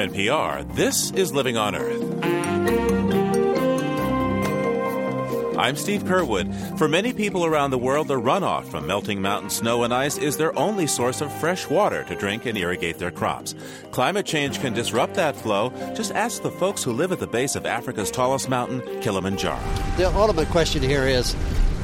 NPR, this is Living on Earth. I'm Steve Curwood. For many people around the world, the runoff from melting mountain snow and ice is their only source of fresh water to drink and irrigate their crops. Climate change can disrupt that flow. Just ask the folks who live at the base of Africa's tallest mountain, Kilimanjaro. The ultimate question here is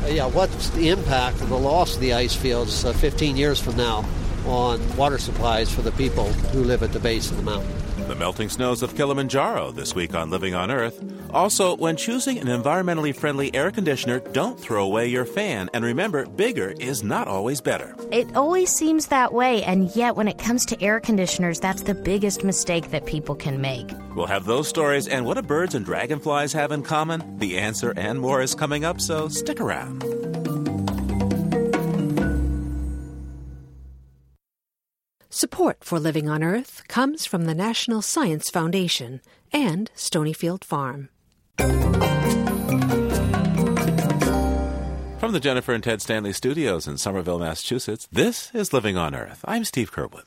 uh, yeah, what's the impact of the loss of the ice fields uh, 15 years from now on water supplies for the people who live at the base of the mountain? The melting snows of Kilimanjaro this week on Living on Earth. Also, when choosing an environmentally friendly air conditioner, don't throw away your fan. And remember, bigger is not always better. It always seems that way, and yet when it comes to air conditioners, that's the biggest mistake that people can make. We'll have those stories and what do birds and dragonflies have in common? The answer and more is coming up, so stick around. Support for Living on Earth comes from the National Science Foundation and Stonyfield Farm. From the Jennifer and Ted Stanley studios in Somerville, Massachusetts, this is Living on Earth. I'm Steve Curwood.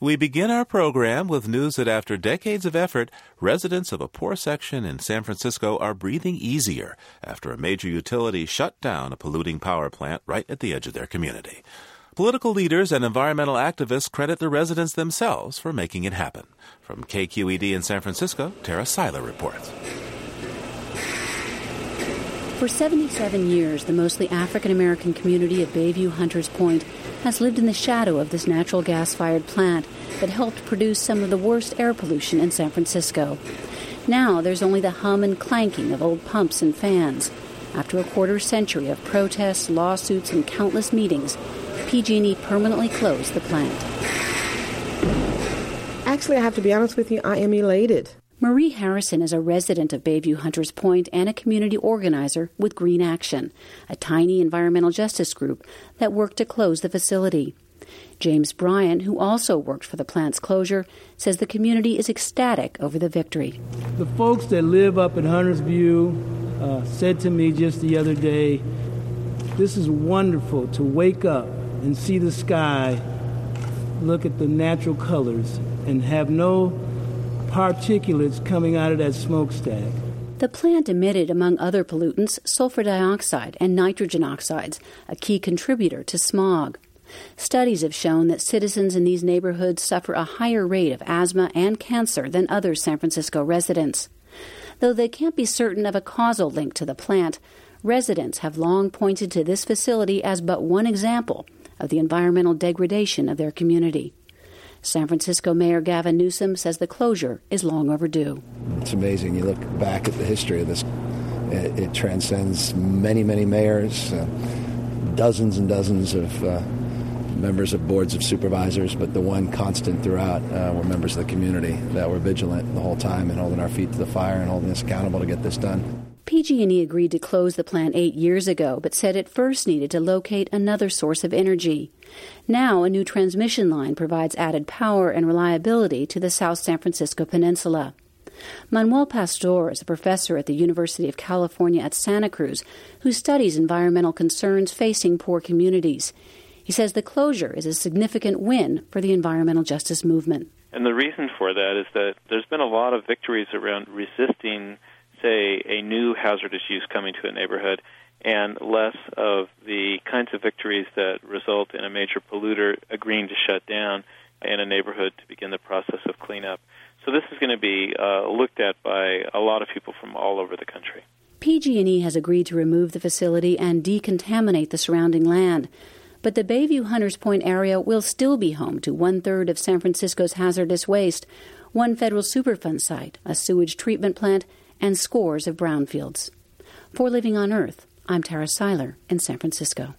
We begin our program with news that after decades of effort, residents of a poor section in San Francisco are breathing easier after a major utility shut down a polluting power plant right at the edge of their community. Political leaders and environmental activists credit the residents themselves for making it happen. From KQED in San Francisco, Tara Siler reports. For 77 years, the mostly African American community of Bayview Hunters Point has lived in the shadow of this natural gas fired plant that helped produce some of the worst air pollution in San Francisco. Now there's only the hum and clanking of old pumps and fans. After a quarter century of protests, lawsuits, and countless meetings, PG&E permanently closed the plant. Actually, I have to be honest with you, I am elated. Marie Harrison is a resident of Bayview Hunters Point and a community organizer with Green Action, a tiny environmental justice group that worked to close the facility. James Bryan, who also worked for the plant's closure, says the community is ecstatic over the victory. The folks that live up in Hunters View uh, said to me just the other day, This is wonderful to wake up and see the sky, look at the natural colors, and have no particulates coming out of that smokestack. The plant emitted, among other pollutants, sulfur dioxide and nitrogen oxides, a key contributor to smog. Studies have shown that citizens in these neighborhoods suffer a higher rate of asthma and cancer than other San Francisco residents. Though they can't be certain of a causal link to the plant, residents have long pointed to this facility as but one example of the environmental degradation of their community. San Francisco Mayor Gavin Newsom says the closure is long overdue. It's amazing. You look back at the history of this, it, it transcends many, many mayors, uh, dozens and dozens of uh, members of boards of supervisors, but the one constant throughout uh, were members of the community that were vigilant the whole time and holding our feet to the fire and holding us accountable to get this done. PG&E agreed to close the plant 8 years ago but said it first needed to locate another source of energy. Now, a new transmission line provides added power and reliability to the South San Francisco Peninsula. Manuel Pastor is a professor at the University of California at Santa Cruz who studies environmental concerns facing poor communities. He says the closure is a significant win for the environmental justice movement. And the reason for that is that there's been a lot of victories around resisting say, a new hazardous use coming to a neighborhood and less of the kinds of victories that result in a major polluter agreeing to shut down in a neighborhood to begin the process of cleanup. So this is going to be uh, looked at by a lot of people from all over the country. PG&E has agreed to remove the facility and decontaminate the surrounding land. But the Bayview Hunters Point area will still be home to one third of San Francisco's hazardous waste, one federal Superfund site, a sewage treatment plant, and scores of brownfields. For Living on Earth, I'm Tara Siler in San Francisco.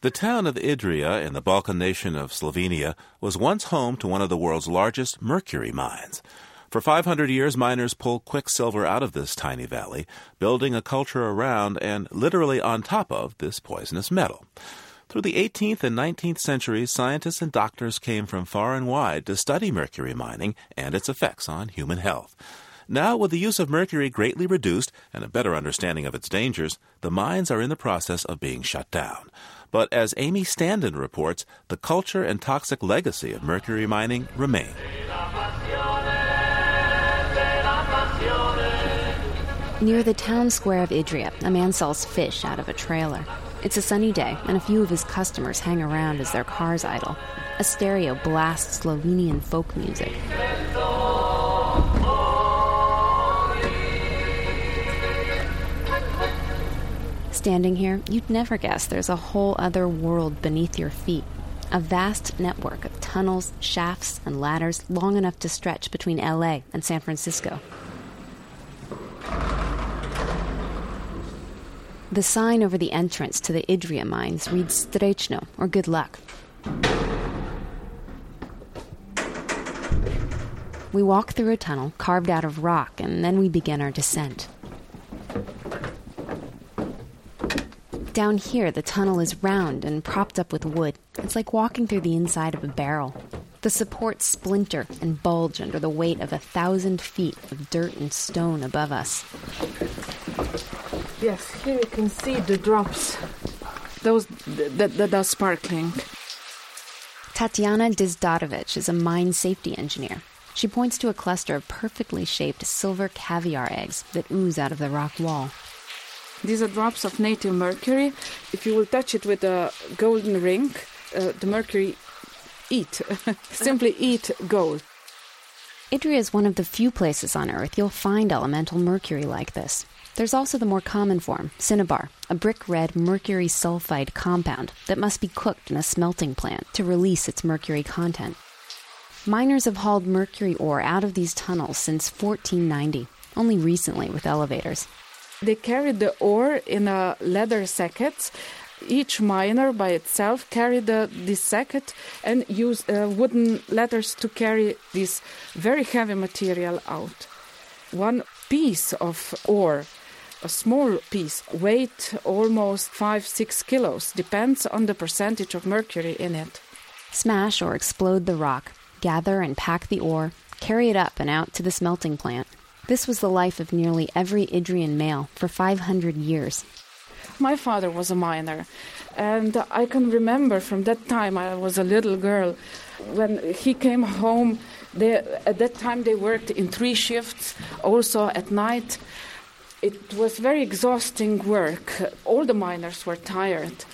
The town of Idria in the Balkan nation of Slovenia was once home to one of the world's largest mercury mines. For 500 years, miners pulled quicksilver out of this tiny valley, building a culture around and literally on top of this poisonous metal. Through the 18th and 19th centuries, scientists and doctors came from far and wide to study mercury mining and its effects on human health. Now, with the use of mercury greatly reduced and a better understanding of its dangers, the mines are in the process of being shut down. But as Amy Standen reports, the culture and toxic legacy of mercury mining remain. Near the town square of Idria, a man sells fish out of a trailer. It's a sunny day, and a few of his customers hang around as their cars idle. A stereo blasts Slovenian folk music. Standing here, you'd never guess there's a whole other world beneath your feet. A vast network of tunnels, shafts, and ladders long enough to stretch between LA and San Francisco. The sign over the entrance to the Idria mines reads Srećno, or good luck. We walk through a tunnel carved out of rock, and then we begin our descent. Down here, the tunnel is round and propped up with wood. It's like walking through the inside of a barrel. The supports splinter and bulge under the weight of a thousand feet of dirt and stone above us. Yes, here you can see the drops. Those that, that are sparkling. Tatiana Dizdarovich is a mine safety engineer. She points to a cluster of perfectly shaped silver caviar eggs that ooze out of the rock wall. These are drops of native mercury. If you will touch it with a golden ring, uh, the mercury eat, simply eat gold. Idria is one of the few places on Earth you'll find elemental mercury like this. There's also the more common form, cinnabar, a brick red mercury sulfide compound that must be cooked in a smelting plant to release its mercury content. Miners have hauled mercury ore out of these tunnels since 1490, only recently with elevators. They carried the ore in a leather sackets. Each miner by itself carried the, this sacket and used uh, wooden ladders to carry this very heavy material out. One piece of ore, a small piece, weight almost five, six kilos, depends on the percentage of mercury in it. Smash or explode the rock, gather and pack the ore, carry it up and out to the smelting plant. This was the life of nearly every Idrian male for 500 years. My father was a miner, and I can remember from that time I was a little girl. When he came home, they, at that time they worked in three shifts, also at night. It was very exhausting work. All the miners were tired,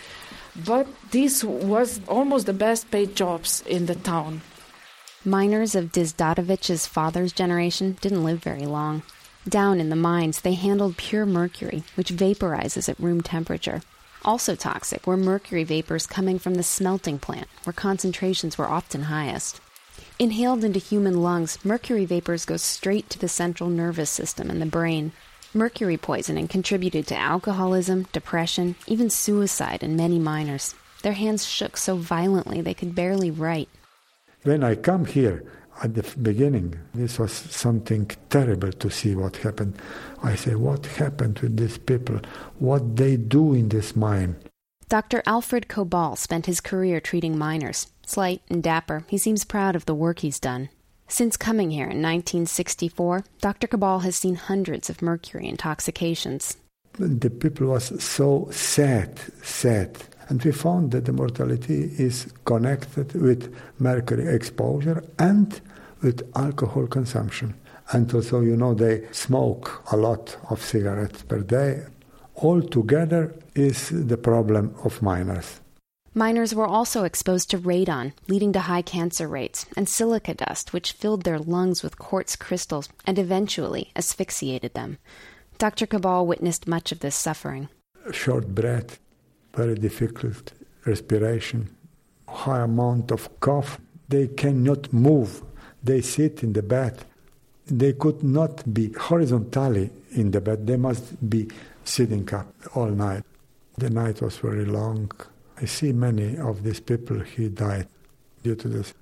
but this was almost the best paid jobs in the town. Miners of Dizdarovich's father's generation didn't live very long. Down in the mines, they handled pure mercury, which vaporizes at room temperature. Also toxic were mercury vapors coming from the smelting plant, where concentrations were often highest. Inhaled into human lungs, mercury vapors go straight to the central nervous system and the brain. Mercury poisoning contributed to alcoholism, depression, even suicide in many miners. Their hands shook so violently they could barely write. When I come here at the beginning, this was something terrible to see what happened. I say, what happened with these people? What they do in this mine? Dr. Alfred Kobal spent his career treating miners. Slight and dapper, he seems proud of the work he's done. Since coming here in 1964, Dr. Kobal has seen hundreds of mercury intoxications. The people was so sad, sad. And we found that the mortality is connected with mercury exposure and with alcohol consumption. And also, you know, they smoke a lot of cigarettes per day. All together is the problem of miners. Miners were also exposed to radon, leading to high cancer rates, and silica dust, which filled their lungs with quartz crystals and eventually asphyxiated them. Dr. Kobal witnessed much of this suffering. Short breath, very difficult respiration, high amount of cough. They cannot move. They sit in the bed. They could not be horizontally in the bed. They must be sitting up all night. The night was very long. I see many of these people who died due to this.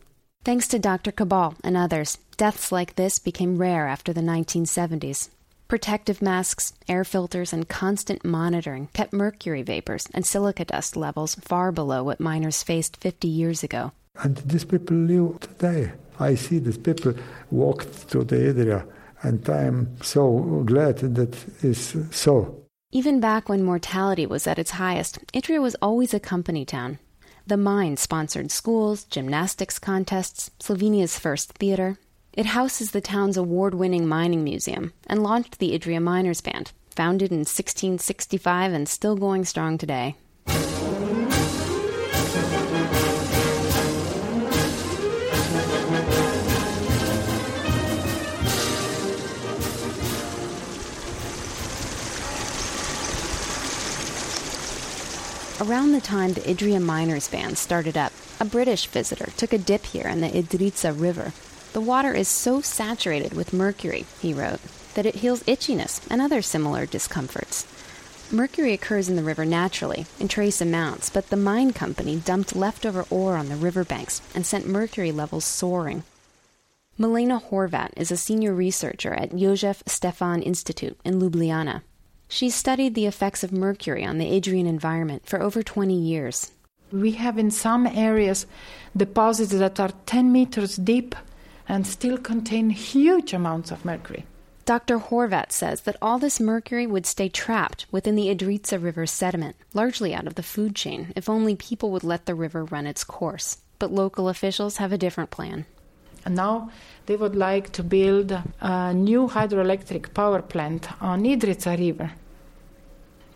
Thanks to Dr. Kobal and others, deaths like this became rare after the 1970s. Protective masks, air filters, and constant monitoring kept mercury vapors and silica dust levels far below what miners faced 50 years ago. And these people live today. I see these people walk through the area, and I'm so glad that it's so. Even back when mortality was at its highest, Idria was always a company town. The mine sponsored schools, gymnastics contests, Slovenia's first theater, it houses the town's award winning mining museum and launched the Idria Miners Band, founded in 1665 and still going strong today. Around the time the Idria miners band started up, a British visitor took a dip here in the Idritsa River. The water is so saturated with mercury, he wrote, that it heals itchiness and other similar discomforts. Mercury occurs in the river naturally, in trace amounts, but the mine company dumped leftover ore on the riverbanks and sent mercury levels soaring. Milena Horvat is a senior researcher at Jozef Stefan Institute in Ljubljana. She's studied the effects of mercury on the Idrian environment for over 20 years. We have in some areas deposits that are 10 meters deep and still contain huge amounts of mercury. Dr. Horvat says that all this mercury would stay trapped within the Idritsa River sediment, largely out of the food chain, if only people would let the river run its course. But local officials have a different plan. And now they would like to build a new hydroelectric power plant on Idritsa River.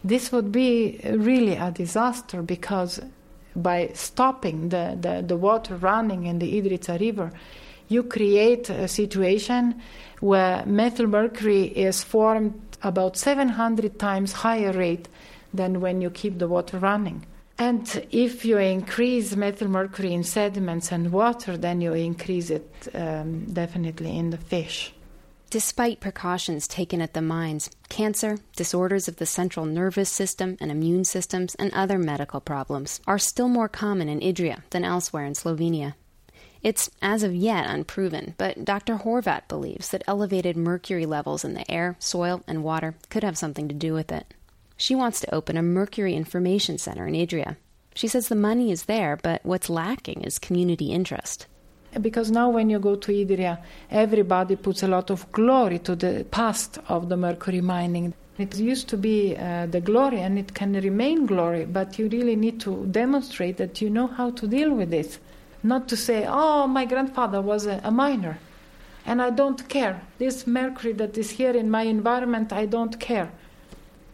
This would be really a disaster because by stopping the, the, the water running in the Idritsa River, you create a situation where methyl mercury is formed about 700 times higher rate than when you keep the water running. And if you increase methyl mercury in sediments and water, then you increase it um, definitely in the fish. Despite precautions taken at the mines, cancer, disorders of the central nervous system and immune systems, and other medical problems are still more common in Idria than elsewhere in Slovenia. It's as of yet unproven, but Dr. Horvat believes that elevated mercury levels in the air, soil, and water could have something to do with it. She wants to open a mercury information center in Idria. She says the money is there, but what's lacking is community interest because now when you go to Idria, everybody puts a lot of glory to the past of the mercury mining. It used to be uh, the glory and it can remain glory, but you really need to demonstrate that you know how to deal with it. Not to say, oh, my grandfather was a, a miner and I don't care. This mercury that is here in my environment, I don't care.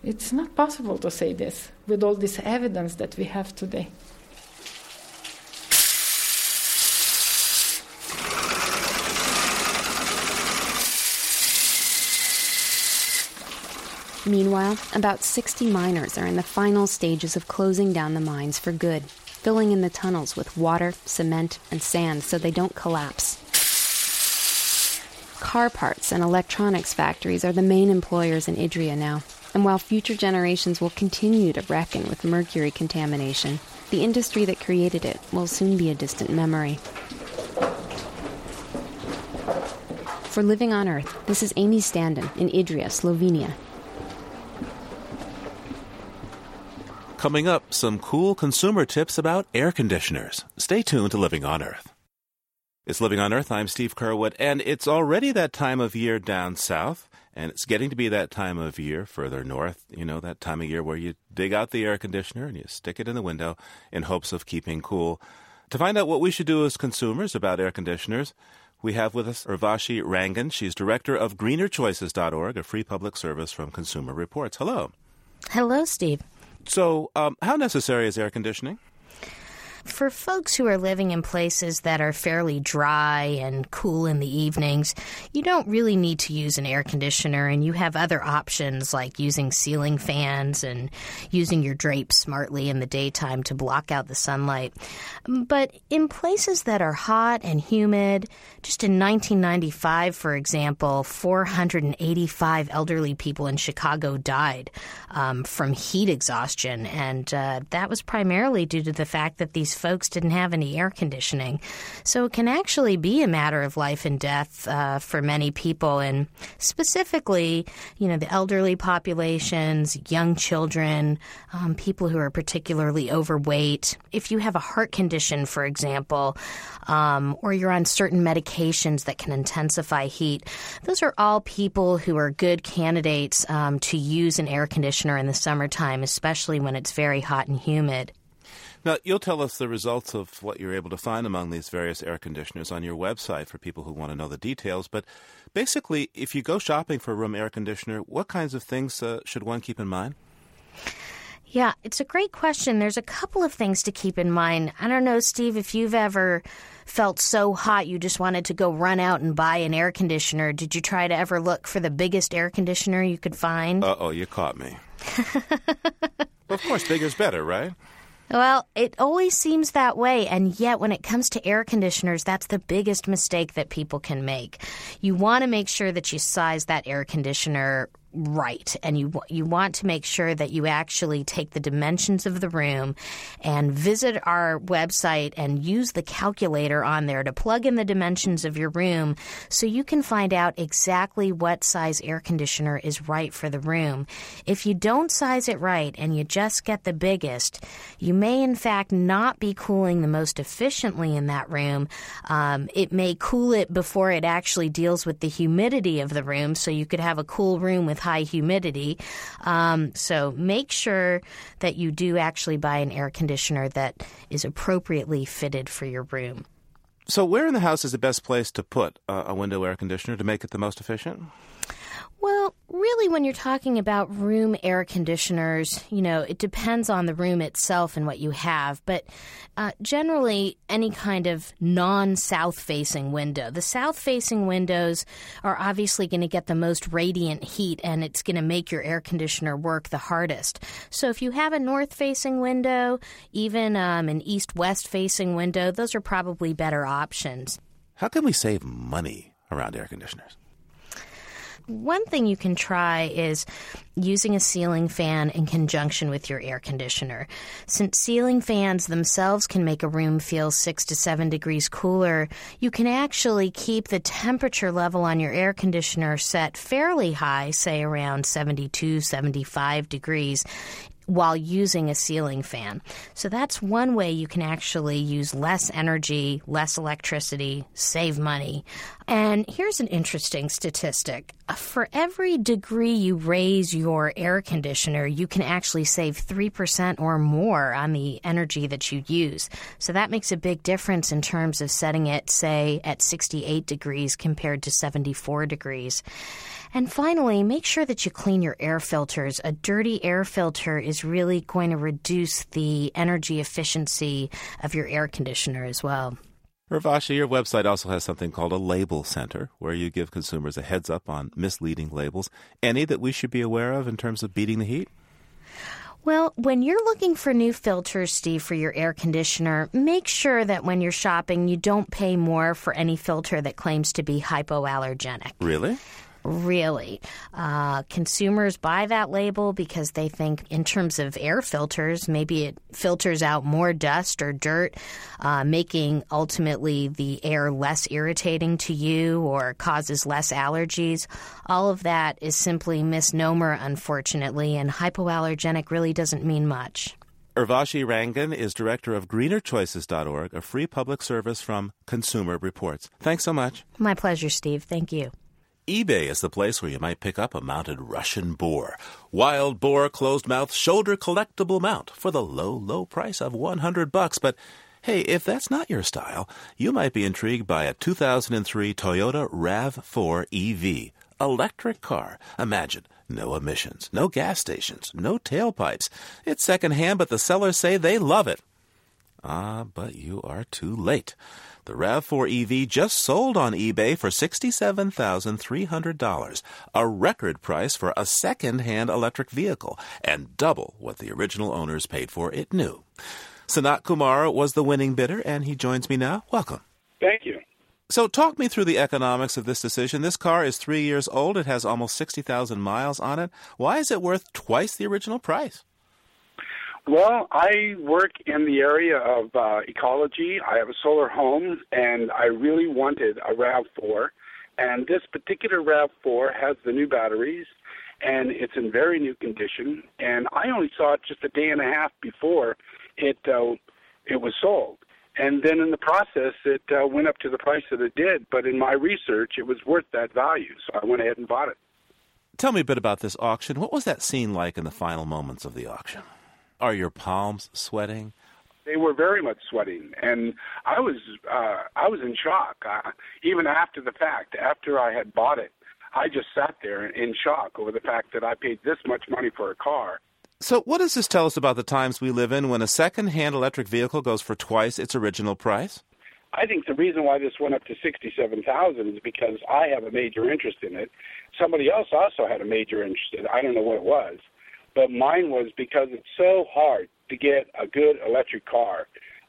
It's not possible to say this with all this evidence that we have today. Meanwhile, about 60 miners are in the final stages of closing down the mines for good, filling in the tunnels with water, cement, and sand so they don't collapse. Car parts and electronics factories are the main employers in Idria now, and while future generations will continue to reckon with mercury contamination, the industry that created it will soon be a distant memory. For Living on Earth, this is Amy Standen in Idria, Slovenia. Coming up, some cool consumer tips about air conditioners. Stay tuned to Living on Earth. It's Living on Earth. I'm Steve Curwood, and it's already that time of year down south, and it's getting to be that time of year further north. You know, that time of year where you dig out the air conditioner and you stick it in the window in hopes of keeping cool. To find out what we should do as consumers about air conditioners, we have with us Urvashi Rangan. She's director of greenerchoices.org, a free public service from Consumer Reports. Hello. Hello, Steve. So, um, how necessary is air conditioning? For folks who are living in places that are fairly dry and cool in the evenings, you don't really need to use an air conditioner, and you have other options like using ceiling fans and using your drapes smartly in the daytime to block out the sunlight. But in places that are hot and humid, just in 1995, for example, 485 elderly people in Chicago died um, from heat exhaustion, and uh, that was primarily due to the fact that these folks didn't have any air conditioning. So it can actually be a matter of life and death uh, for many people, and specifically, you know, the elderly populations, young children, um, people who are particularly overweight. If you have a heart condition, for example, um, or you're on certain medications that can intensify heat, those are all people who are good candidates um, to use an air conditioner in the summertime, especially when it's very hot and humid. Now, you'll tell us the results of what you're able to find among these various air conditioners on your website for people who want to know the details. But basically, if you go shopping for a room air conditioner, what kinds of things uh, should one keep in mind? Yeah, it's a great question. There's a couple of things to keep in mind. I don't know, Steve, if you've ever felt so hot you just wanted to go run out and buy an air conditioner. Did you try to ever look for the biggest air conditioner you could find? Uh oh, you caught me. well, of course, bigger's better, right? Well, it always seems that way, and yet when it comes to air conditioners, that's the biggest mistake that people can make. You want to make sure that you size that air conditioner right and you you want to make sure that you actually take the dimensions of the room and visit our website and use the calculator on there to plug in the dimensions of your room so you can find out exactly what size air conditioner is right for the room. If you don't size it right and you just get the biggest, you may in fact not be cooling the most efficiently in that room. Um, it may cool it before it actually deals with the humidity of the room, so you could have a cool room with high humidity. Um, so make sure that you do actually buy an air conditioner that is appropriately fitted for your room. So, where in the house is the best place to put a window air conditioner to make it the most efficient? Well, really, when you're talking about room air conditioners, you know, it depends on the room itself and what you have. But uh, generally, any kind of non south facing window. The south facing windows are obviously going to get the most radiant heat and it's going to make your air conditioner work the hardest. So if you have a north facing window, even um, an east west facing window, those are probably better options. How can we save money around air conditioners? One thing you can try is using a ceiling fan in conjunction with your air conditioner. Since ceiling fans themselves can make a room feel six to seven degrees cooler, you can actually keep the temperature level on your air conditioner set fairly high, say around 72, 75 degrees, while using a ceiling fan. So that's one way you can actually use less energy, less electricity, save money. And here's an interesting statistic. For every degree you raise your air conditioner, you can actually save 3% or more on the energy that you use. So that makes a big difference in terms of setting it, say, at 68 degrees compared to 74 degrees. And finally, make sure that you clean your air filters. A dirty air filter is really going to reduce the energy efficiency of your air conditioner as well. Urvashi, your website also has something called a label center, where you give consumers a heads up on misleading labels. Any that we should be aware of in terms of beating the heat? Well, when you're looking for new filters, Steve, for your air conditioner, make sure that when you're shopping, you don't pay more for any filter that claims to be hypoallergenic. Really? Really. Uh, consumers buy that label because they think, in terms of air filters, maybe it filters out more dust or dirt, uh, making ultimately the air less irritating to you or causes less allergies. All of that is simply misnomer, unfortunately, and hypoallergenic really doesn't mean much. Urvashi Rangan is director of greenerchoices.org, a free public service from Consumer Reports. Thanks so much. My pleasure, Steve. Thank you eBay is the place where you might pick up a mounted Russian boar. Wild boar closed mouth shoulder collectible mount for the low, low price of 100 bucks. But hey, if that's not your style, you might be intrigued by a 2003 Toyota RAV4 EV. Electric car. Imagine no emissions, no gas stations, no tailpipes. It's secondhand, but the sellers say they love it. Ah, but you are too late. The RAV4 EV just sold on eBay for $67,300, a record price for a second-hand electric vehicle, and double what the original owners paid for it new. Sanat Kumar was the winning bidder, and he joins me now. Welcome. Thank you. So, talk me through the economics of this decision. This car is three years old. It has almost 60,000 miles on it. Why is it worth twice the original price? Well, I work in the area of uh, ecology. I have a solar home, and I really wanted a RAV4. And this particular RAV4 has the new batteries, and it's in very new condition. And I only saw it just a day and a half before it uh, it was sold. And then in the process, it uh, went up to the price that it did. But in my research, it was worth that value, so I went ahead and bought it. Tell me a bit about this auction. What was that scene like in the final moments of the auction? Are your palms sweating? They were very much sweating, and I was uh, I was in shock. Uh, even after the fact, after I had bought it, I just sat there in shock over the fact that I paid this much money for a car. So, what does this tell us about the times we live in when a second-hand electric vehicle goes for twice its original price? I think the reason why this went up to sixty-seven thousand is because I have a major interest in it. Somebody else also had a major interest in it. I don't know what it was, but mine was because it's so hard to get a good electric car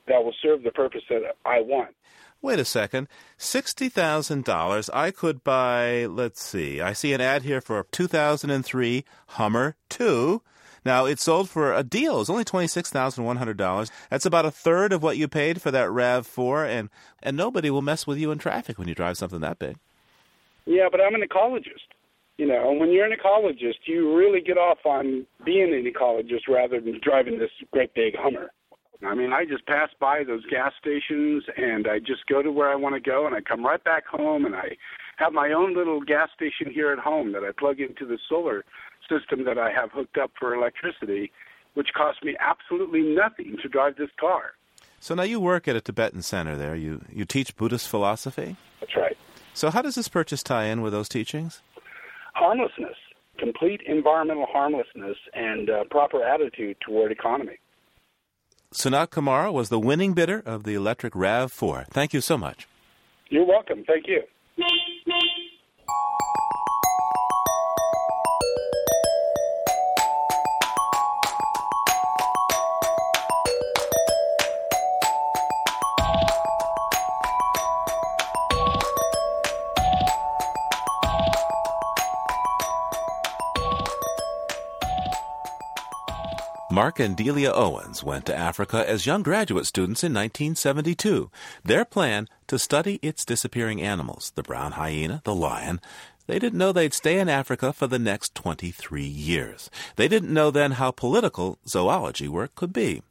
that will serve the purpose that I want. Wait a second. $60,000. I could buy, let's see, I see an ad here for a 2003 Hummer 2. Now, it sold for a deal. It's only $26,100. That's about a third of what you paid for that RAV4, and, and nobody will mess with you in traffic when you drive something that big. Yeah, but I'm an ecologist. You know, and when you're an ecologist, you really get off on being an ecologist rather than driving this great big Hummer. I mean, I just pass by those gas stations and I just go to where I want to go and I come right back home and I have my own little gas station here at home that I plug into the solar system that I have hooked up for electricity, which costs me absolutely nothing to drive this car. So now you work at a Tibetan center there. You you teach Buddhist philosophy? That's right. So how does this purchase tie in with those teachings? Harmlessness, complete environmental harmlessness and uh, proper attitude toward economy. Sanat Kumara was the winning bidder of the electric RAV4. Thank you so much. You're welcome. Thank you. Mark and Delia Owens went to Africa as young graduate students in 1972. Their plan to study its disappearing animals, the brown hyena, the lion. They didn't know they'd stay in Africa for the next 23 years. They didn't know then how political zoology work could be.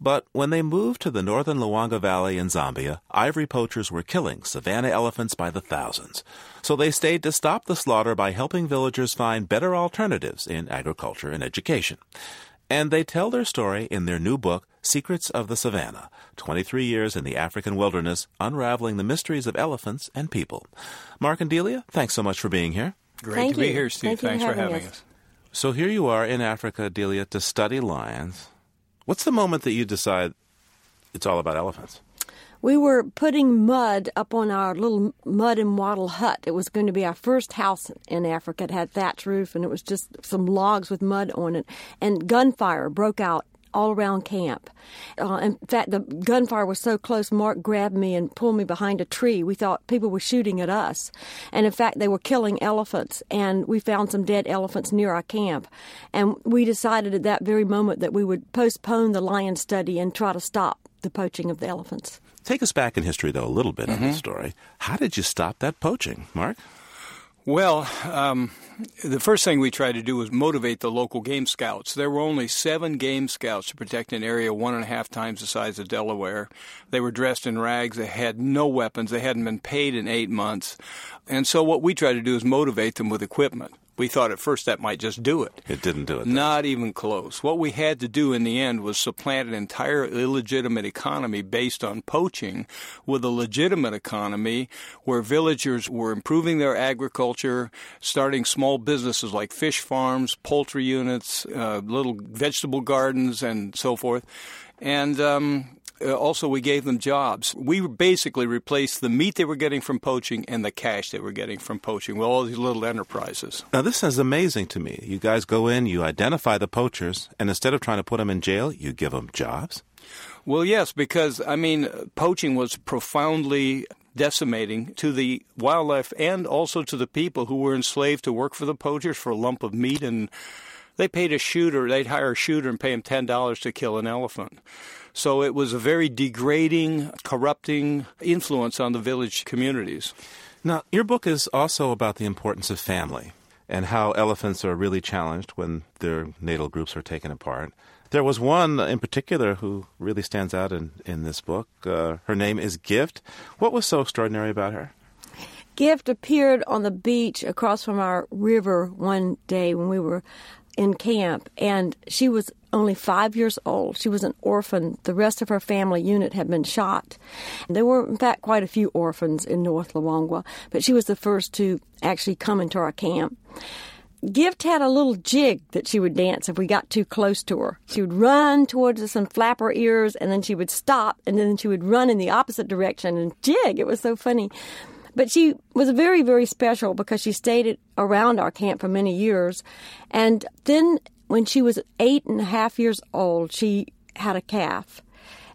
But when they moved to the northern Luangwa Valley in Zambia, ivory poachers were killing savanna elephants by the thousands. So they stayed to stop the slaughter by helping villagers find better alternatives in agriculture and education. And they tell their story in their new book, Secrets of the Savanna 23 Years in the African Wilderness, Unraveling the Mysteries of Elephants and People. Mark and Delia, thanks so much for being here. Great Thank to be here, Steve. Thank Thanks for for having having us. us. So here you are in Africa, Delia, to study lions. What's the moment that you decide it's all about elephants? We were putting mud up on our little mud and wattle hut. It was going to be our first house in Africa. It had thatch roof and it was just some logs with mud on it. And gunfire broke out all around camp. Uh, in fact, the gunfire was so close, Mark grabbed me and pulled me behind a tree. We thought people were shooting at us. And in fact, they were killing elephants, and we found some dead elephants near our camp. And we decided at that very moment that we would postpone the lion study and try to stop the poaching of the elephants. Take us back in history, though, a little bit on Mm-hmm. this story. How did you stop that poaching, Mark? Well, um, the first thing we tried to do was motivate the local game scouts. There were only seven game scouts to protect an area one and a half times the size of Delaware. They were dressed in rags. They had no weapons. They hadn't been paid in eight months. And so what we tried to do is motivate them with equipment. We thought at first that might just do it. It didn't do it. Not even close. What we had to do in the end was supplant an entire illegitimate economy based on poaching with a legitimate economy where villagers were improving their agriculture, starting small businesses like fish farms, poultry units, uh, little vegetable gardens, and so forth. And um, uh, also, we gave them jobs. We basically replaced the meat they were getting from poaching and the cash they were getting from poaching with all these little enterprises. Now, this is amazing to me. You guys go in, you identify the poachers, and instead of trying to put them in jail, you give them jobs. Well, yes, because I mean, poaching was profoundly decimating to the wildlife and also to the people who were enslaved to work for the poachers for a lump of meat, and they paid a shooter. They'd hire a shooter and pay him ten dollars to kill an elephant. So it was a very degrading, corrupting influence on the village communities. Now, your book is also about the importance of family and how elephants are really challenged when their natal groups are taken apart. There was one in particular who really stands out in, in this book. Uh, her name is Gift. What was so extraordinary about her? Gift appeared on the beach across from our river one day when we were in camp, and she was only five years old. She was an orphan. The rest of her family unit had been shot. There were, in fact, quite a few orphans in North Luangwa, but she was the first to actually come into our camp. Gift had a little jig that she would dance if we got too close to her. She would run towards us and flap her ears, and then she would stop, and then she would run in the opposite direction and jig. It was so funny. But she was very, very special because she stayed around our camp for many years. And then when she was eight and a half years old, she had a calf.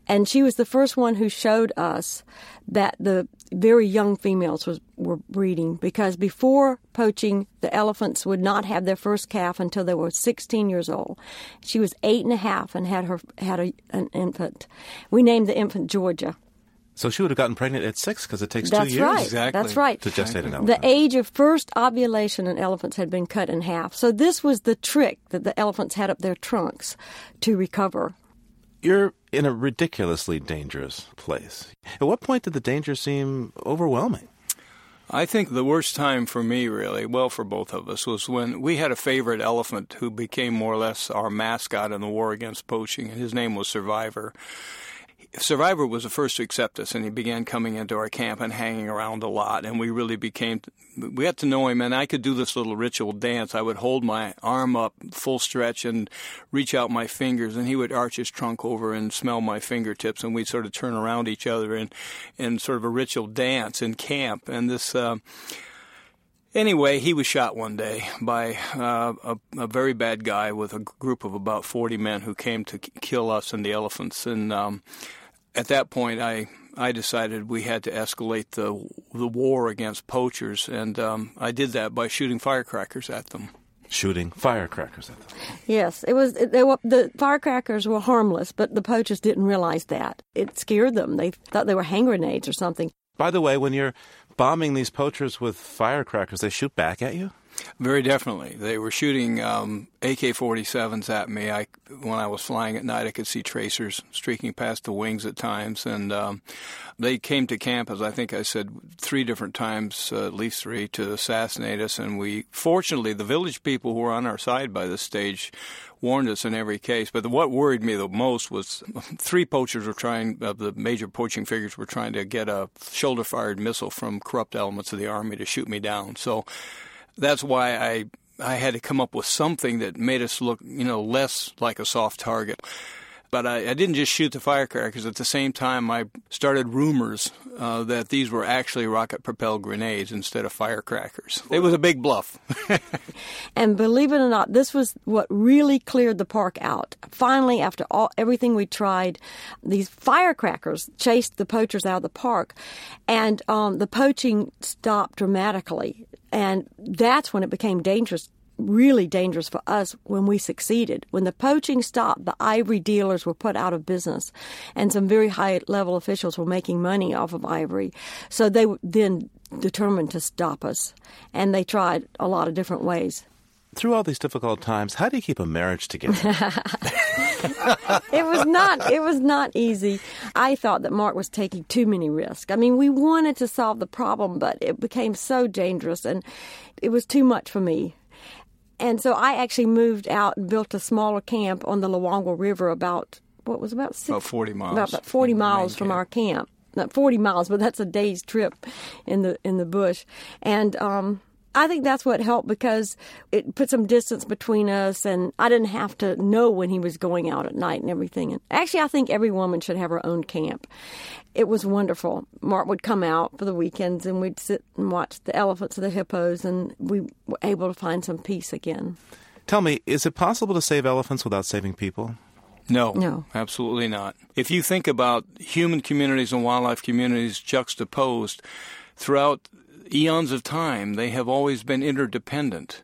And she was the first one who showed us that the very young females was, were breeding because before poaching, the elephants would not have their first calf until they were 16 years old. She was eight and a half and had her had a, an infant. We named the infant Georgia. So she would have gotten pregnant at six because it takes That's two years. Right. Exactly. That's right. To gestate an elephant. The age of first ovulation in elephants had been cut in half. So this was the trick that the elephants had up their trunks to recover. You're in a ridiculously dangerous place. At what point did the danger seem overwhelming? I think the worst time for me, really, well, for both of us, was when we had a favorite elephant who became more or less our mascot in the war against poaching, and his name was Survivor. Survivor was the first to accept us, and he began coming into our camp and hanging around a lot. And we really became, we got to know him. And I could do this little ritual dance. I would hold my arm up full stretch and reach out my fingers, and he would arch his trunk over and smell my fingertips, and we'd sort of turn around each other in, in sort of a ritual dance in camp. And this, uh, Anyway, he was shot one day by uh, a, a, very bad guy with a group of about 40 men who came to kill us and the elephants. And um, at that point, I I decided we had to escalate the the war against poachers, and um, I did that by shooting firecrackers at them. Shooting firecrackers at them. Yes, it was. They were, the firecrackers were harmless, but the poachers didn't realize that. It scared them. They thought they were hand grenades or something. By the way, when you're bombing these poachers with firecrackers, they shoot back at you. Very definitely. They were shooting um, AK-47s at me. I, when I was flying at night, I could see tracers streaking past the wings at times, and um, they came to camp, as I think I said, three different times, uh, at least three, to assassinate us. And we, fortunately, the village people who were on our side by this stage warned us in every case. But what worried me the most was three poachers were trying, uh, the major poaching figures were trying to get a shoulder fired missile from corrupt elements of the army to shoot me down. So that's why I I had to come up with something that made us look, you know, less like a soft target. But I, I didn't just shoot the firecrackers. At the same time, I started rumors uh, that these were actually rocket propelled grenades instead of firecrackers. It was a big bluff. and believe it or not, this was what really cleared the park out. Finally, after all everything we tried, these firecrackers chased the poachers out of the park, and um, the poaching stopped dramatically. And that's when it became dangerous really dangerous for us when we succeeded. When the poaching stopped, the ivory dealers were put out of business, and some very high level officials were making money off of ivory. So they then determined to stop us, and they tried a lot of different ways. Through all these difficult times, how do you keep a marriage together? it was not it was not easy. I thought that Mark was taking too many risks. I mean, we wanted to solve the problem, but it became so dangerous and it was too much for me. And so I actually moved out and built a smaller camp on the Luangwa River about what was about six, about 40 miles. About, about 40 miles from camp. our camp. Not 40 miles, but that's a day's trip in the in the bush. And um I think that's what helped because it put some distance between us, and I didn't have to know when he was going out at night and everything. And actually, I think every woman should have her own camp. It was wonderful. Mark would come out for the weekends, and we'd sit and watch the elephants and the hippos, and we were able to find some peace again. Tell me, is it possible to save elephants without saving people? No, no, absolutely not. If you think about human communities and wildlife communities juxtaposed throughout eons of time, they have always been interdependent.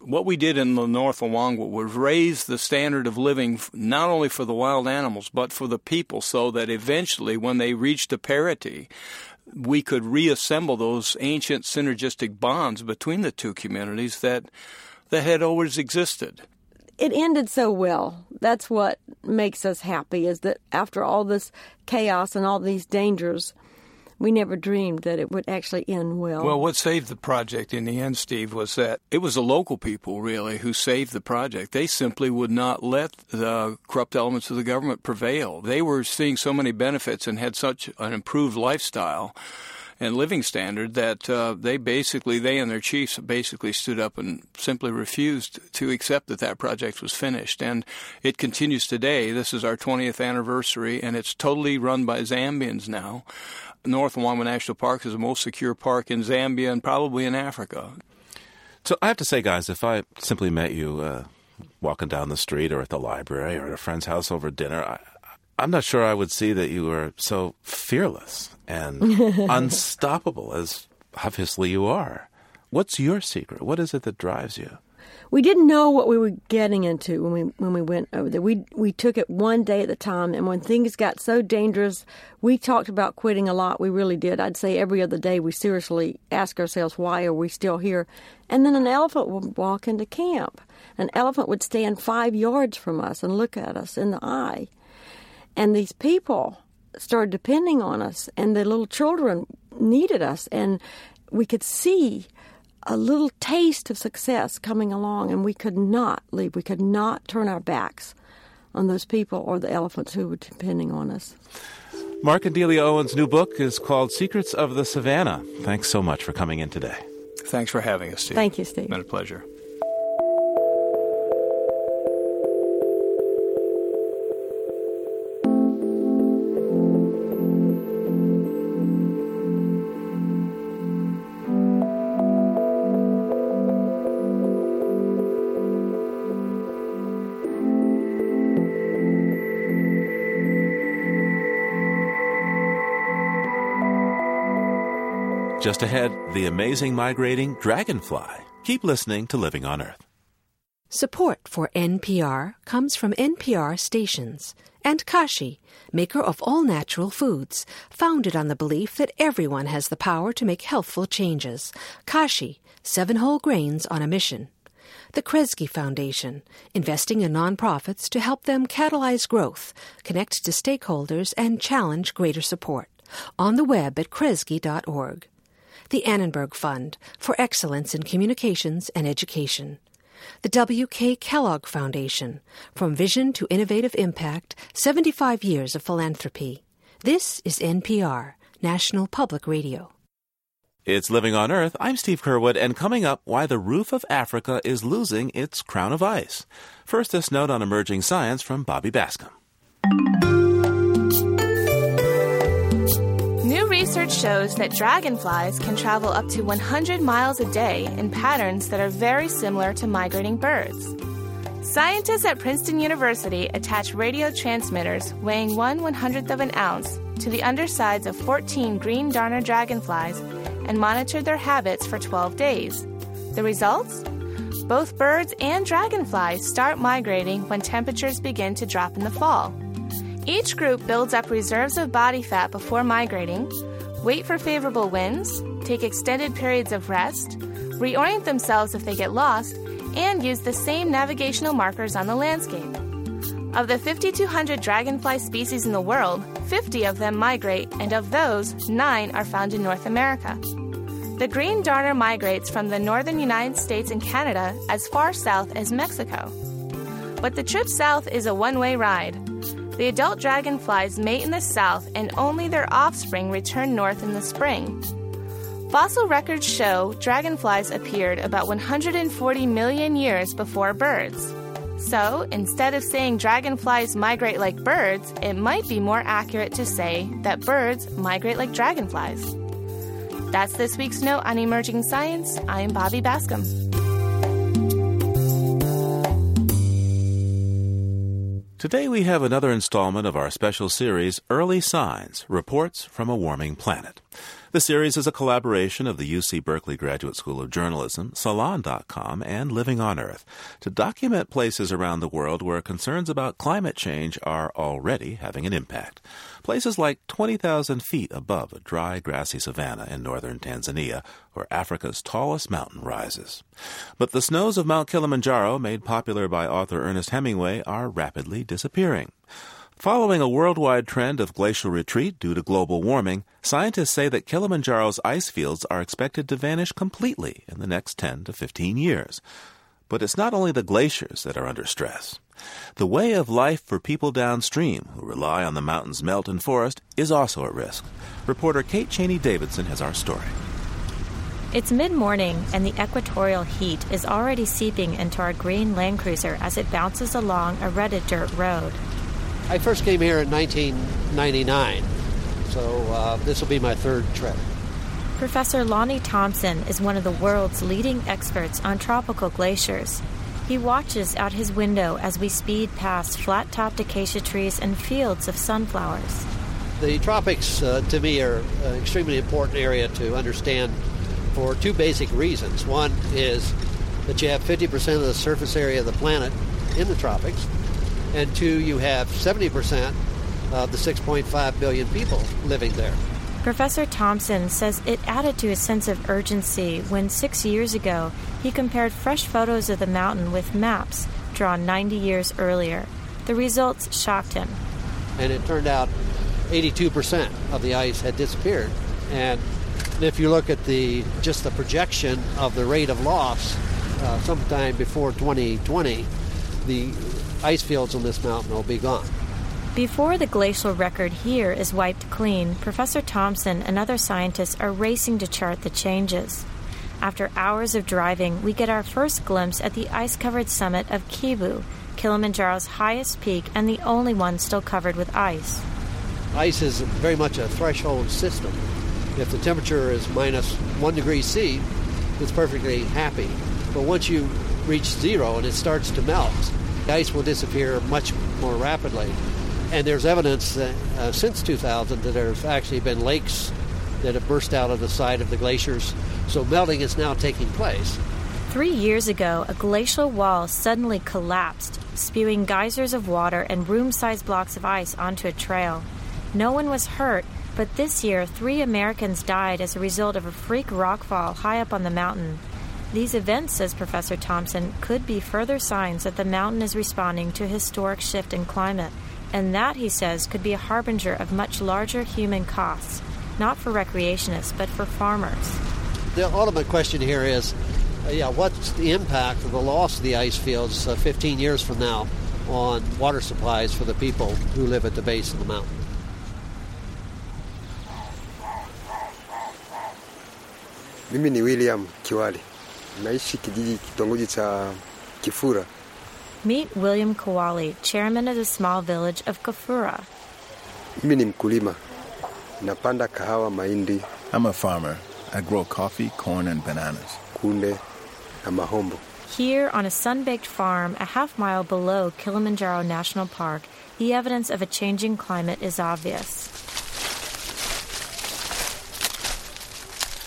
What we did in the North Luangwa was raise the standard of living not only for the wild animals, but for the people, so that eventually, when they reached a parity, we could reassemble those ancient synergistic bonds between the two communities that, that had always existed it ended so well. That's what makes us happy is that after all this chaos and all these dangers, we never dreamed that it would actually end well. Well, what saved the project in the end, Steve, was that it was the local people really who saved the project. They simply would not let the corrupt elements of the government prevail. They were seeing so many benefits and had such an improved lifestyle and living standard that uh, they basically they and their chiefs basically stood up and simply refused to accept that that project was finished and it continues today this is our 20th anniversary and it's totally run by Zambians now North Luangwa National Park is the most secure park in Zambia and probably in Africa so I have to say guys if I simply met you uh, walking down the street or at the library or at a friend's house over dinner I, I'm not sure I would see that you were so fearless and unstoppable as obviously you are. What's your secret? What is it that drives you? We didn't know what we were getting into when we when we went over there. We we took it one day at a time, and when things got so dangerous, we talked about quitting a lot. We really did. I'd say every other day we seriously ask ourselves, why are we still here? And then an elephant would walk into camp. An elephant would stand five yards from us and look at us in the eye. And these people started depending on us, and the little children needed us, and we could see a little taste of success coming along, and we could not leave. We could not turn our backs on those people or the elephants who were depending on us. Mark and Delia Owens' new book is called Secrets of the Savanna. Thanks so much for coming in today. Thanks for having us, Steve. Thank you, Steve. It's been a pleasure. Just ahead, the amazing migrating dragonfly. Keep listening to Living on Earth. Support for NPR comes from NPR stations and Kashi, maker of all natural foods, founded on the belief that everyone has the power to make healthful changes. Kashi, seven whole grains on a mission. The Kresge Foundation, investing in nonprofits to help them catalyze growth, connect to stakeholders, and challenge greater support. On the web at kresge.org the Annenberg Fund for Excellence in Communications and Education, the W.K. Kellogg Foundation, From Vision to Innovative Impact 75 Years of Philanthropy. This is NPR, National Public Radio. It's Living on Earth. I'm Steve Curwood, and coming up, why the roof of Africa is losing its crown of ice. First, this note on emerging science from Bobby Bascomb. Research shows that dragonflies can travel up to 100 miles a day in patterns that are very similar to migrating birds. Scientists at Princeton University attach radio transmitters weighing one one hundredth of an ounce to the undersides of 14 green darner dragonflies and monitored their habits for 12 days. The results? Both birds and dragonflies start migrating when temperatures begin to drop in the fall. Each group builds up reserves of body fat before migrating, wait for favorable winds, take extended periods of rest, reorient themselves if they get lost, and use the same navigational markers on the landscape. Of the 5,200 dragonfly species in the world, 50 of them migrate, and of those, 9 are found in North America. The green darner migrates from the northern United States and Canada as far south as Mexico. But the trip south is a one way ride. The adult dragonflies mate in the south and only their offspring return north in the spring. Fossil records show dragonflies appeared about 140 million years before birds. So, instead of saying dragonflies migrate like birds, it might be more accurate to say that birds migrate like dragonflies. That's this week's note on emerging science. I'm Bobby Bascomb. Today we have another installment of our special series, Early Signs Reports from a Warming Planet. The series is a collaboration of the UC Berkeley Graduate School of Journalism, Salon.com, and Living on Earth to document places around the world where concerns about climate change are already having an impact. Places like 20,000 feet above a dry, grassy savanna in northern Tanzania, where Africa's tallest mountain rises. But the snows of Mount Kilimanjaro, made popular by author Ernest Hemingway, are rapidly disappearing. Following a worldwide trend of glacial retreat due to global warming, scientists say that Kilimanjaro's ice fields are expected to vanish completely in the next 10 to 15 years. But it's not only the glaciers that are under stress. The way of life for people downstream who rely on the mountain's melt and forest is also at risk. Reporter Kate Cheney Davidson has our story. It's mid morning, and the equatorial heat is already seeping into our green Land Cruiser as it bounces along a rutted dirt road. I first came here in 1999, so uh, this will be my third trip. Professor Lonnie Thompson is one of the world's leading experts on tropical glaciers. He watches out his window as we speed past flat topped acacia trees and fields of sunflowers. The tropics, uh, to me, are an extremely important area to understand for two basic reasons. One is that you have 50% of the surface area of the planet in the tropics, and two, you have 70% of the 6.5 billion people living there. Professor Thompson says it added to his sense of urgency when six years ago he compared fresh photos of the mountain with maps drawn 90 years earlier. The results shocked him. And it turned out 82% of the ice had disappeared. And if you look at the just the projection of the rate of loss uh, sometime before 2020, the ice fields on this mountain will be gone. Before the glacial record here is wiped clean, Professor Thompson and other scientists are racing to chart the changes. After hours of driving, we get our first glimpse at the ice covered summit of Kibo, Kilimanjaro's highest peak and the only one still covered with ice. Ice is very much a threshold system. If the temperature is minus one degree C, it's perfectly happy. But once you reach zero and it starts to melt, ice will disappear much more rapidly. And there's evidence that uh, since 2000 that there's actually been lakes that have burst out of the side of the glaciers. So melting is now taking place. Three years ago, a glacial wall suddenly collapsed, spewing geysers of water and room sized blocks of ice onto a trail. No one was hurt, but this year, three Americans died as a result of a freak rockfall high up on the mountain. These events, says Professor Thompson, could be further signs that the mountain is responding to a historic shift in climate. And that, he says, could be a harbinger of much larger human costs, not for recreationists, but for farmers. The ultimate question here is uh, yeah, what's the impact of the loss of the ice fields uh, 15 years from now on water supplies for the people who live at the base of the mountain? Mimi ni William Kiwali, naishi kijiji kitongoji cha Kifura. Meet William Kawali, chairman of the small village of Kafura. Mimi ni mkulima, napanda kahawa, mahindi. I'm a farmer. I grow coffee, corn, and bananas. Kunde na mahombo. Here on a sun-baked farm a half mile below Kilimanjaro National Park, the evidence of a changing climate is obvious.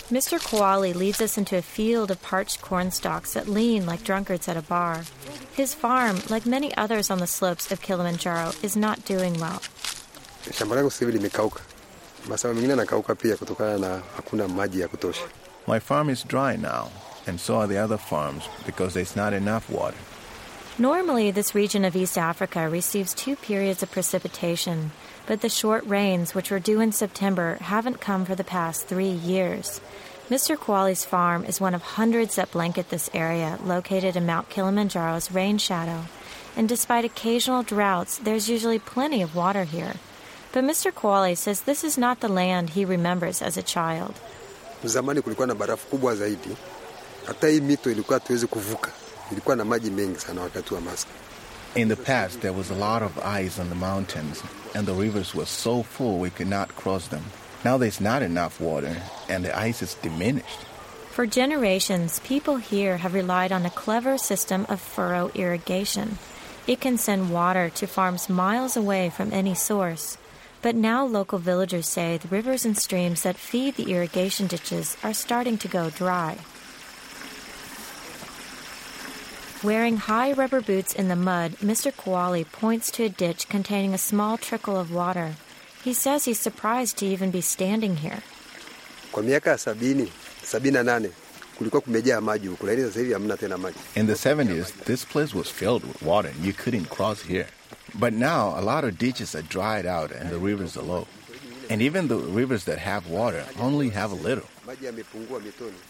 Mr. Kawali leads us into a field of parched corn stalks that lean like drunkards at a bar. His farm, like many others on the slopes of Kilimanjaro, is not doing well. Shamba langu sasa hivi limekauka, mazao mengine yanakauka pia kutokana na hakuna maji ya kutosha. My farm is dry now, and so are the other farms because there's not enough water. Normally, this region of East Africa receives two periods of precipitation, but the short rains, which were due in September, haven't come for the past three years. Mr. Kawali's farm is one of hundreds that blanket this area, located in Mount Kilimanjaro's rain shadow. And despite occasional droughts, there's usually plenty of water here. But Mr. Kawali says this is not the land he remembers as a child. Zamani kulikuwa na barafu kubwa zaidi, hata hii mito ilikuwa hatuwezi kuvuka, ilikuwa na maji mengi sana wakati wa masika. In the past, there was a lot of ice on the mountains, and the rivers were so full we could not cross them. Now there's not enough water, and the ice is diminished. For generations, people here have relied on a clever system of furrow irrigation. It can send water to farms miles away from any source. But now local villagers say the rivers and streams that feed the irrigation ditches are starting to go dry. Wearing high rubber boots in the mud, Mr. Kawali points to a ditch containing a small trickle of water. He says he's surprised to even be standing here. Kwa miaka ya sabini, sabini na nane kulikuwa kumejaa maji huku, lakini sasa hivi hamna tena maji. In the 70s, this place was filled with water and you couldn't cross here. But now a lot of ditches are dried out and the rivers are low. And even the rivers that have water only have a little.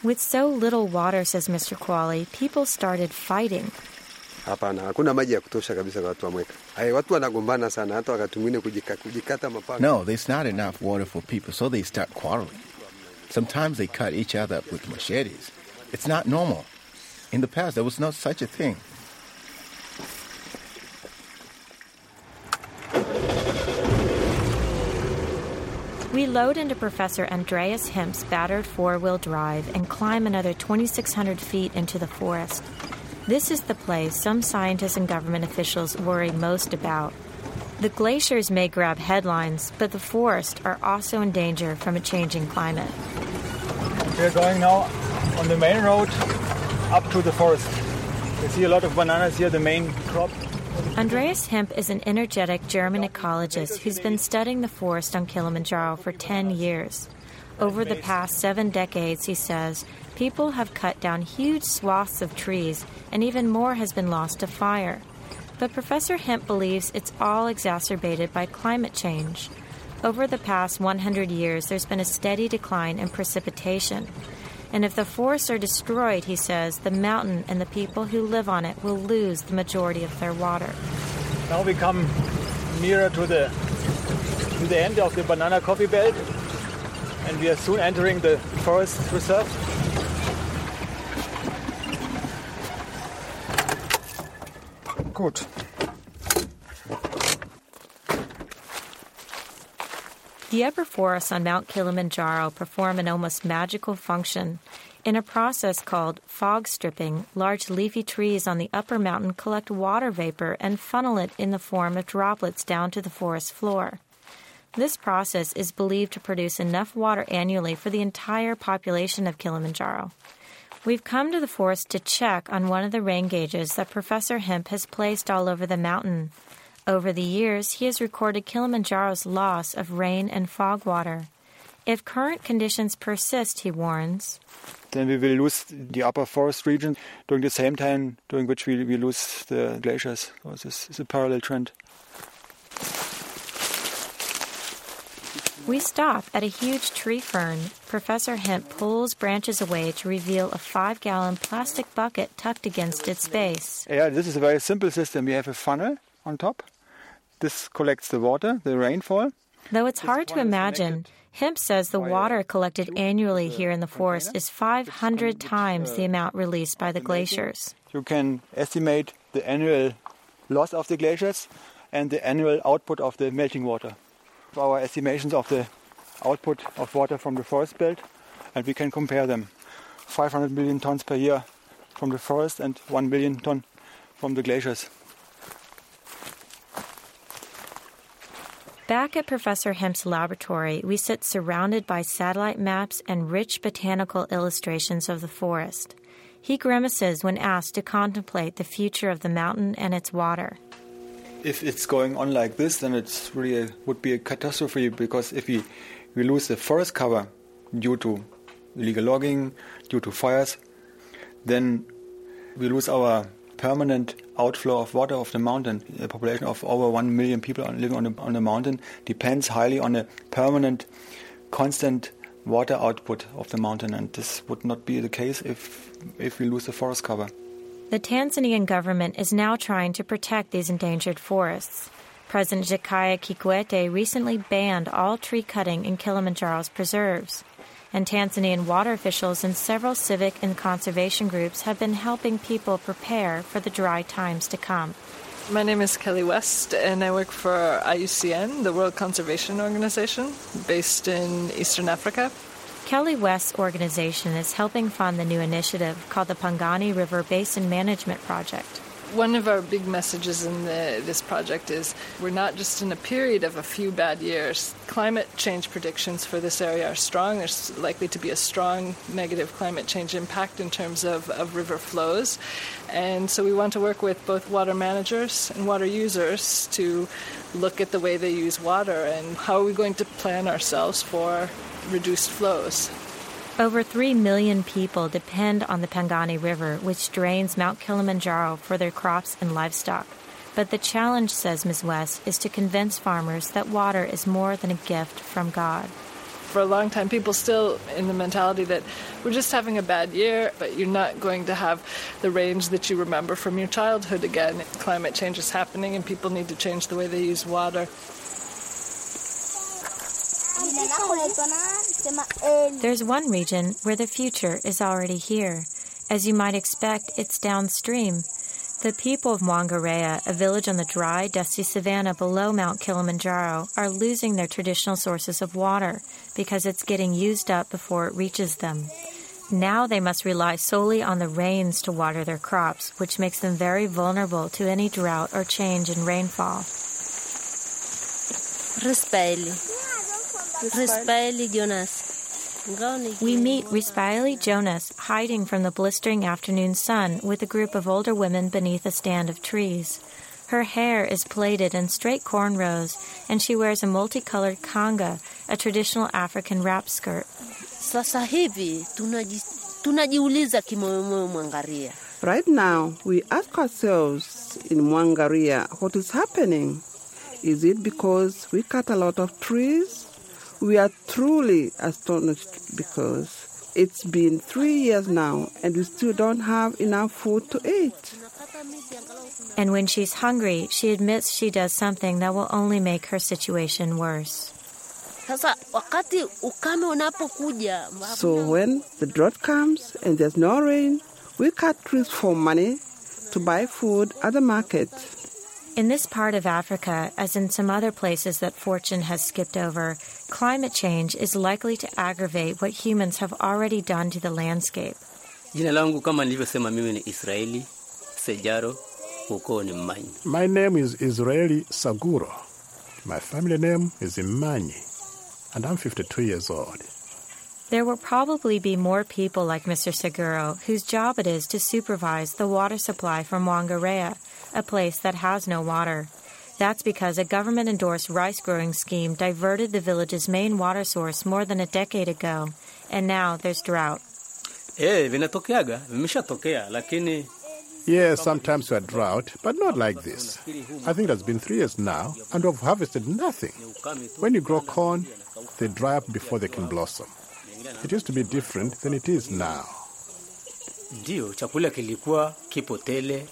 With so little water, says Mr. Kawali, people started fighting. Hapana, hakuna maji ya kutosha kabisa kwa watu wa Mweka. Ay, watu wanagombana sana, hata wakati mwingine kujika, kujikata mapanga. No, there's not enough water for people, so they start quarreling. Sometimes they cut each other up with machetes. It's not normal. In the past, there was no such a thing. We load into Professor Andreas Hemp's battered four wheel drive and climb another 2,600 feet into the forest. This is the place some scientists and government officials worry most about. The glaciers may grab headlines, but the forests are also in danger from a changing climate. We're going now on the main road up to the forest. You see a lot of bananas here, the main crop. Andreas Hemp is an energetic German ecologist who's been studying the forest on Kilimanjaro for 10 years. Over the past seven decades, he says, people have cut down huge swaths of trees, and even more has been lost to fire. But Professor Hemp believes it's all exacerbated by climate change. Over the past 100 years, there's been a steady decline in precipitation. And if the forests are destroyed, he says, the mountain and the people who live on it will lose the majority of their water. Now we come nearer to the to the end of the banana coffee belt, and we are soon entering the forest reserve. Gut. The upper forests on Mount Kilimanjaro perform an almost magical function. In a process called fog stripping, large leafy trees on the upper mountain collect water vapor and funnel it in the form of droplets down to the forest floor. This process is believed to produce enough water annually for the entire population of Kilimanjaro. We've come to the forest to check on one of the rain gauges that Professor Hemp has placed all over the mountain. Over the years, he has recorded Kilimanjaro's loss of rain and fog water. If current conditions persist, he warns, then we will lose the upper forest region during the same time during which we, we lose the glaciers. So this is a parallel trend. We stop at a huge tree fern. Professor Hemp pulls branches away to reveal a five gallon plastic bucket tucked against its base. Yeah, this is a very simple system. We have a funnel on top. This collects the water, the rainfall. Though it's hard to imagine, Hemp says the water collected annually here in the forest is 500 times the uh, amount released by the glaciers. You can estimate the annual loss of the glaciers and the annual output of the melting water. Our estimations of the output of water from the forest belt, and we can compare them. 500 million tons per year from the forest and 1 million ton from the glaciers. Back at Professor Hemp's laboratory, we sit surrounded by satellite maps and rich botanical illustrations of the forest. He grimaces when asked to contemplate the future of the mountain and its water. If it's going on like this, then it really would be a catastrophe because if we, we lose the forest cover due to illegal logging, due to fires, then we lose our permanent outflow of water of the mountain. A population of over 1 million people living on the, on the mountain depends highly on a permanent, constant water output of the mountain, and this would not be the case if, if we lose the forest cover. The Tanzanian government is now trying to protect these endangered forests. President Jakaya Kikwete recently banned all tree cutting in Kilimanjaro's preserves and Tanzanian water officials and several civic and conservation groups have been helping people prepare for the dry times to come. My name is Kelly West, and I work for IUCN, the World Conservation Organization, based in Eastern Africa. Kelly West's organization is helping fund the new initiative called the Pangani River Basin Management Project. One of our big messages in the, this project is we're not just in a period of a few bad years. Climate change predictions for this area are strong. There's likely to be a strong negative climate change impact in terms of, of river flows. And so we want to work with both water managers and water users to look at the way they use water and how are we going to plan ourselves for reduced flows. Over 3 million people depend on the Pangani River, which drains Mount Kilimanjaro for their crops and livestock. But the challenge, says Ms. West, is to convince farmers that water is more than a gift from God. For a long time, people still in the mentality that we're just having a bad year, but you're not going to have the rains that you remember from your childhood again. Climate change is happening, and people need to change the way they use water. There's one region where the future is already here. As you might expect, it's downstream. The people of Mwangarea, a village on the dry, dusty savanna below Mount Kilimanjaro, are losing their traditional sources of water because it's getting used up before it reaches them. Now they must rely solely on the rains to water their crops, which makes them very vulnerable to any drought or change in rainfall. Respelli. Respelli, Jonas. We meet Rispaili Jonas hiding from the blistering afternoon sun with a group of older women beneath a stand of trees. Her hair is plaited in straight cornrows, and she wears a multicolored kanga, a traditional African wrap skirt. Sasa hivi tunajiuliza kimoyomoyo Mwangaria. Right now, we ask ourselves in Mwangaria what is happening. Is it because we cut a lot of trees? We are truly astonished because it's been three years now and we still don't have enough food to eat. And when she's hungry, she admits she does something that will only make her situation worse. So when the drought comes and there's no rain, we cut trees for money to buy food at the market. In this part of Africa, as in some other places that fortune has skipped over, climate change is likely to aggravate what humans have already done to the landscape. Jina langu kama nilivyosema mimi ni Israeli Sejaro, ukoo ni Mmanyi. My name is Israeli Saguro. My family name is Imanyi, and I'm 52 years old. There will probably be more people like Mr. Seguro whose job it is to supervise the water supply from Wangarea, a place that has no water. That's because a government endorsed rice growing scheme diverted the village's main water source more than a decade ago, and now there's drought. Eh, vinatokeaga, vimeshatokea, lakini Yes, sometimes we are drought, but not like this. I think it's been three years now, and we've harvested nothing. When you grow corn, they dry up before they can blossom. It used to be different than it is now. ndio chakula kilikuwa kipo tele,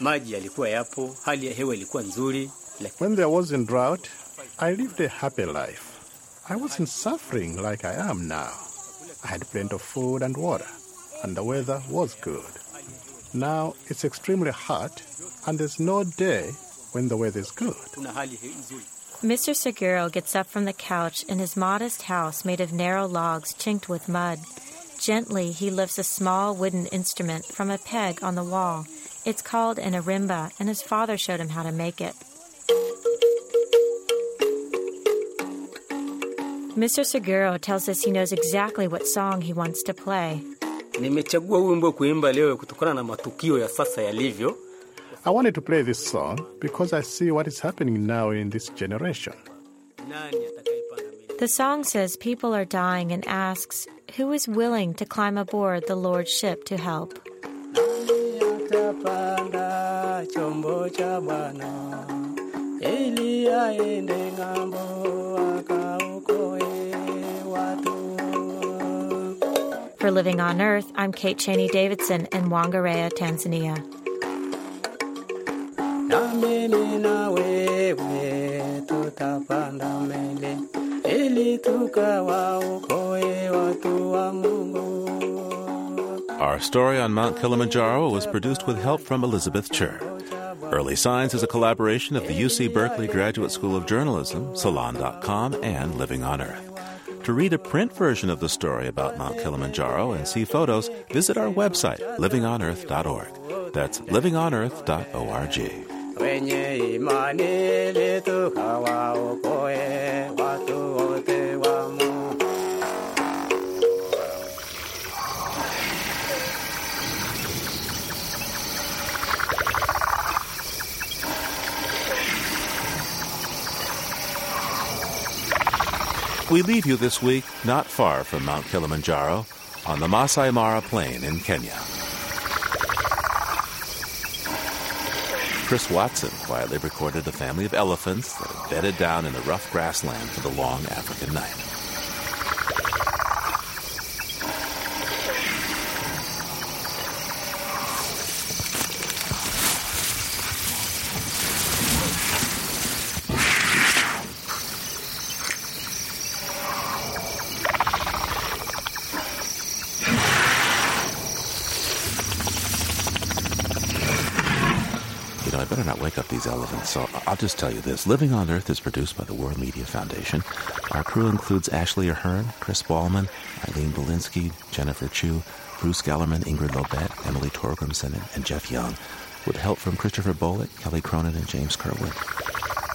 maji yalikuwa yapo, hali ya hewa ilikuwa nzuri. When there wasn't drought, I lived a happy life. I wasn't suffering like I am now. I had plenty of food and water, and the weather was good. Now it's extremely hot, and there's no day when the weather is good. Kuna hali he- nzuri. Mr. Seguro gets up from the couch in his modest house made of narrow logs chinked with mud. Gently, he lifts a small wooden instrument from a peg on the wall. It's called an arimba, and his father showed him how to make it. Mr. Seguro tells us he knows exactly what song he wants to play. Nimechagua wimbo kuimba leo kutokana na matukio ya sasa yalivyo. I wanted to play this song because I see what is happening now in this generation. The song says people are dying and asks, Who is willing to climb aboard the Lord's ship to help? Atapanda chombo cha Bwana ili aende ng'ambo akaokoe watu. For Living on Earth, I'm Kate Cheney Davidson in Wangarea, Tanzania. Na mimi na wewe tutapanda mbele ili tukawaokoe watu wa Mungu. Our story on Mount Kilimanjaro was produced with help from Elizabeth Chur. Early Signs is a collaboration of the UC Berkeley Graduate School of Journalism, Salon.com, and Living on Earth. To read a print version of the story about Mount Kilimanjaro and see photos, visit our website, livingonearth.org. That's livingonearth.org. imani ili tukawaokoe watu We leave you this week not far from Mount Kilimanjaro on the Masai Mara Plain in Kenya. Chris Watson quietly recorded a family of elephants that had bedded down in the rough grassland for the long African night. Up these elephants, so I'll just tell you this. Living on Earth is produced by the World Media Foundation. Our crew includes Ashley Ahearn, Chris Ballman, Eileen Bolinsky, Jennifer Chu, Bruce Gellerman, Ingrid Lobet, Emily Torgrimson, and Jeff Young, with help from Christopher Bullock, Kelly Cronin, and James Kerwood.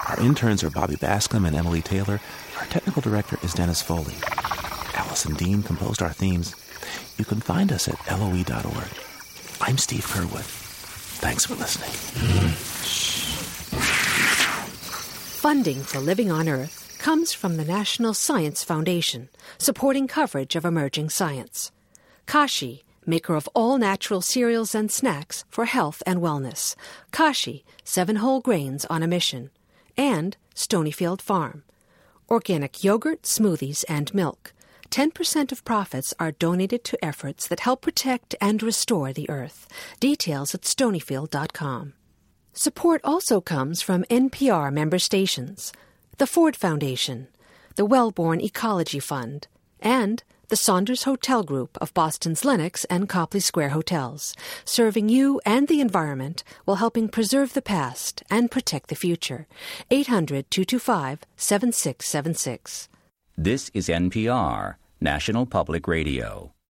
Our interns are Bobby Bascomb and Emily Taylor. Our technical director is Dennis Foley. Allison Dean composed our themes. You can find us at loe.org. I'm Steve Curwood. Thanks for listening. Funding for Living on Earth comes from the National Science Foundation, supporting coverage of emerging science. Kashi, maker of all natural cereals and snacks for health and wellness. Kashi, seven whole grains on a mission. And Stonyfield Farm, organic yogurt, smoothies, and milk. 10% of profits are donated to efforts that help protect and restore the earth. Details at stonyfield.com. Support also comes from NPR member stations, the Ford Foundation, the Wellborn Ecology Fund, and the Saunders Hotel Group of Boston's Lenox and Copley Square hotels, serving you and the environment while helping preserve the past and protect the future. 800 225 7676. This is NPR. National Public Radio.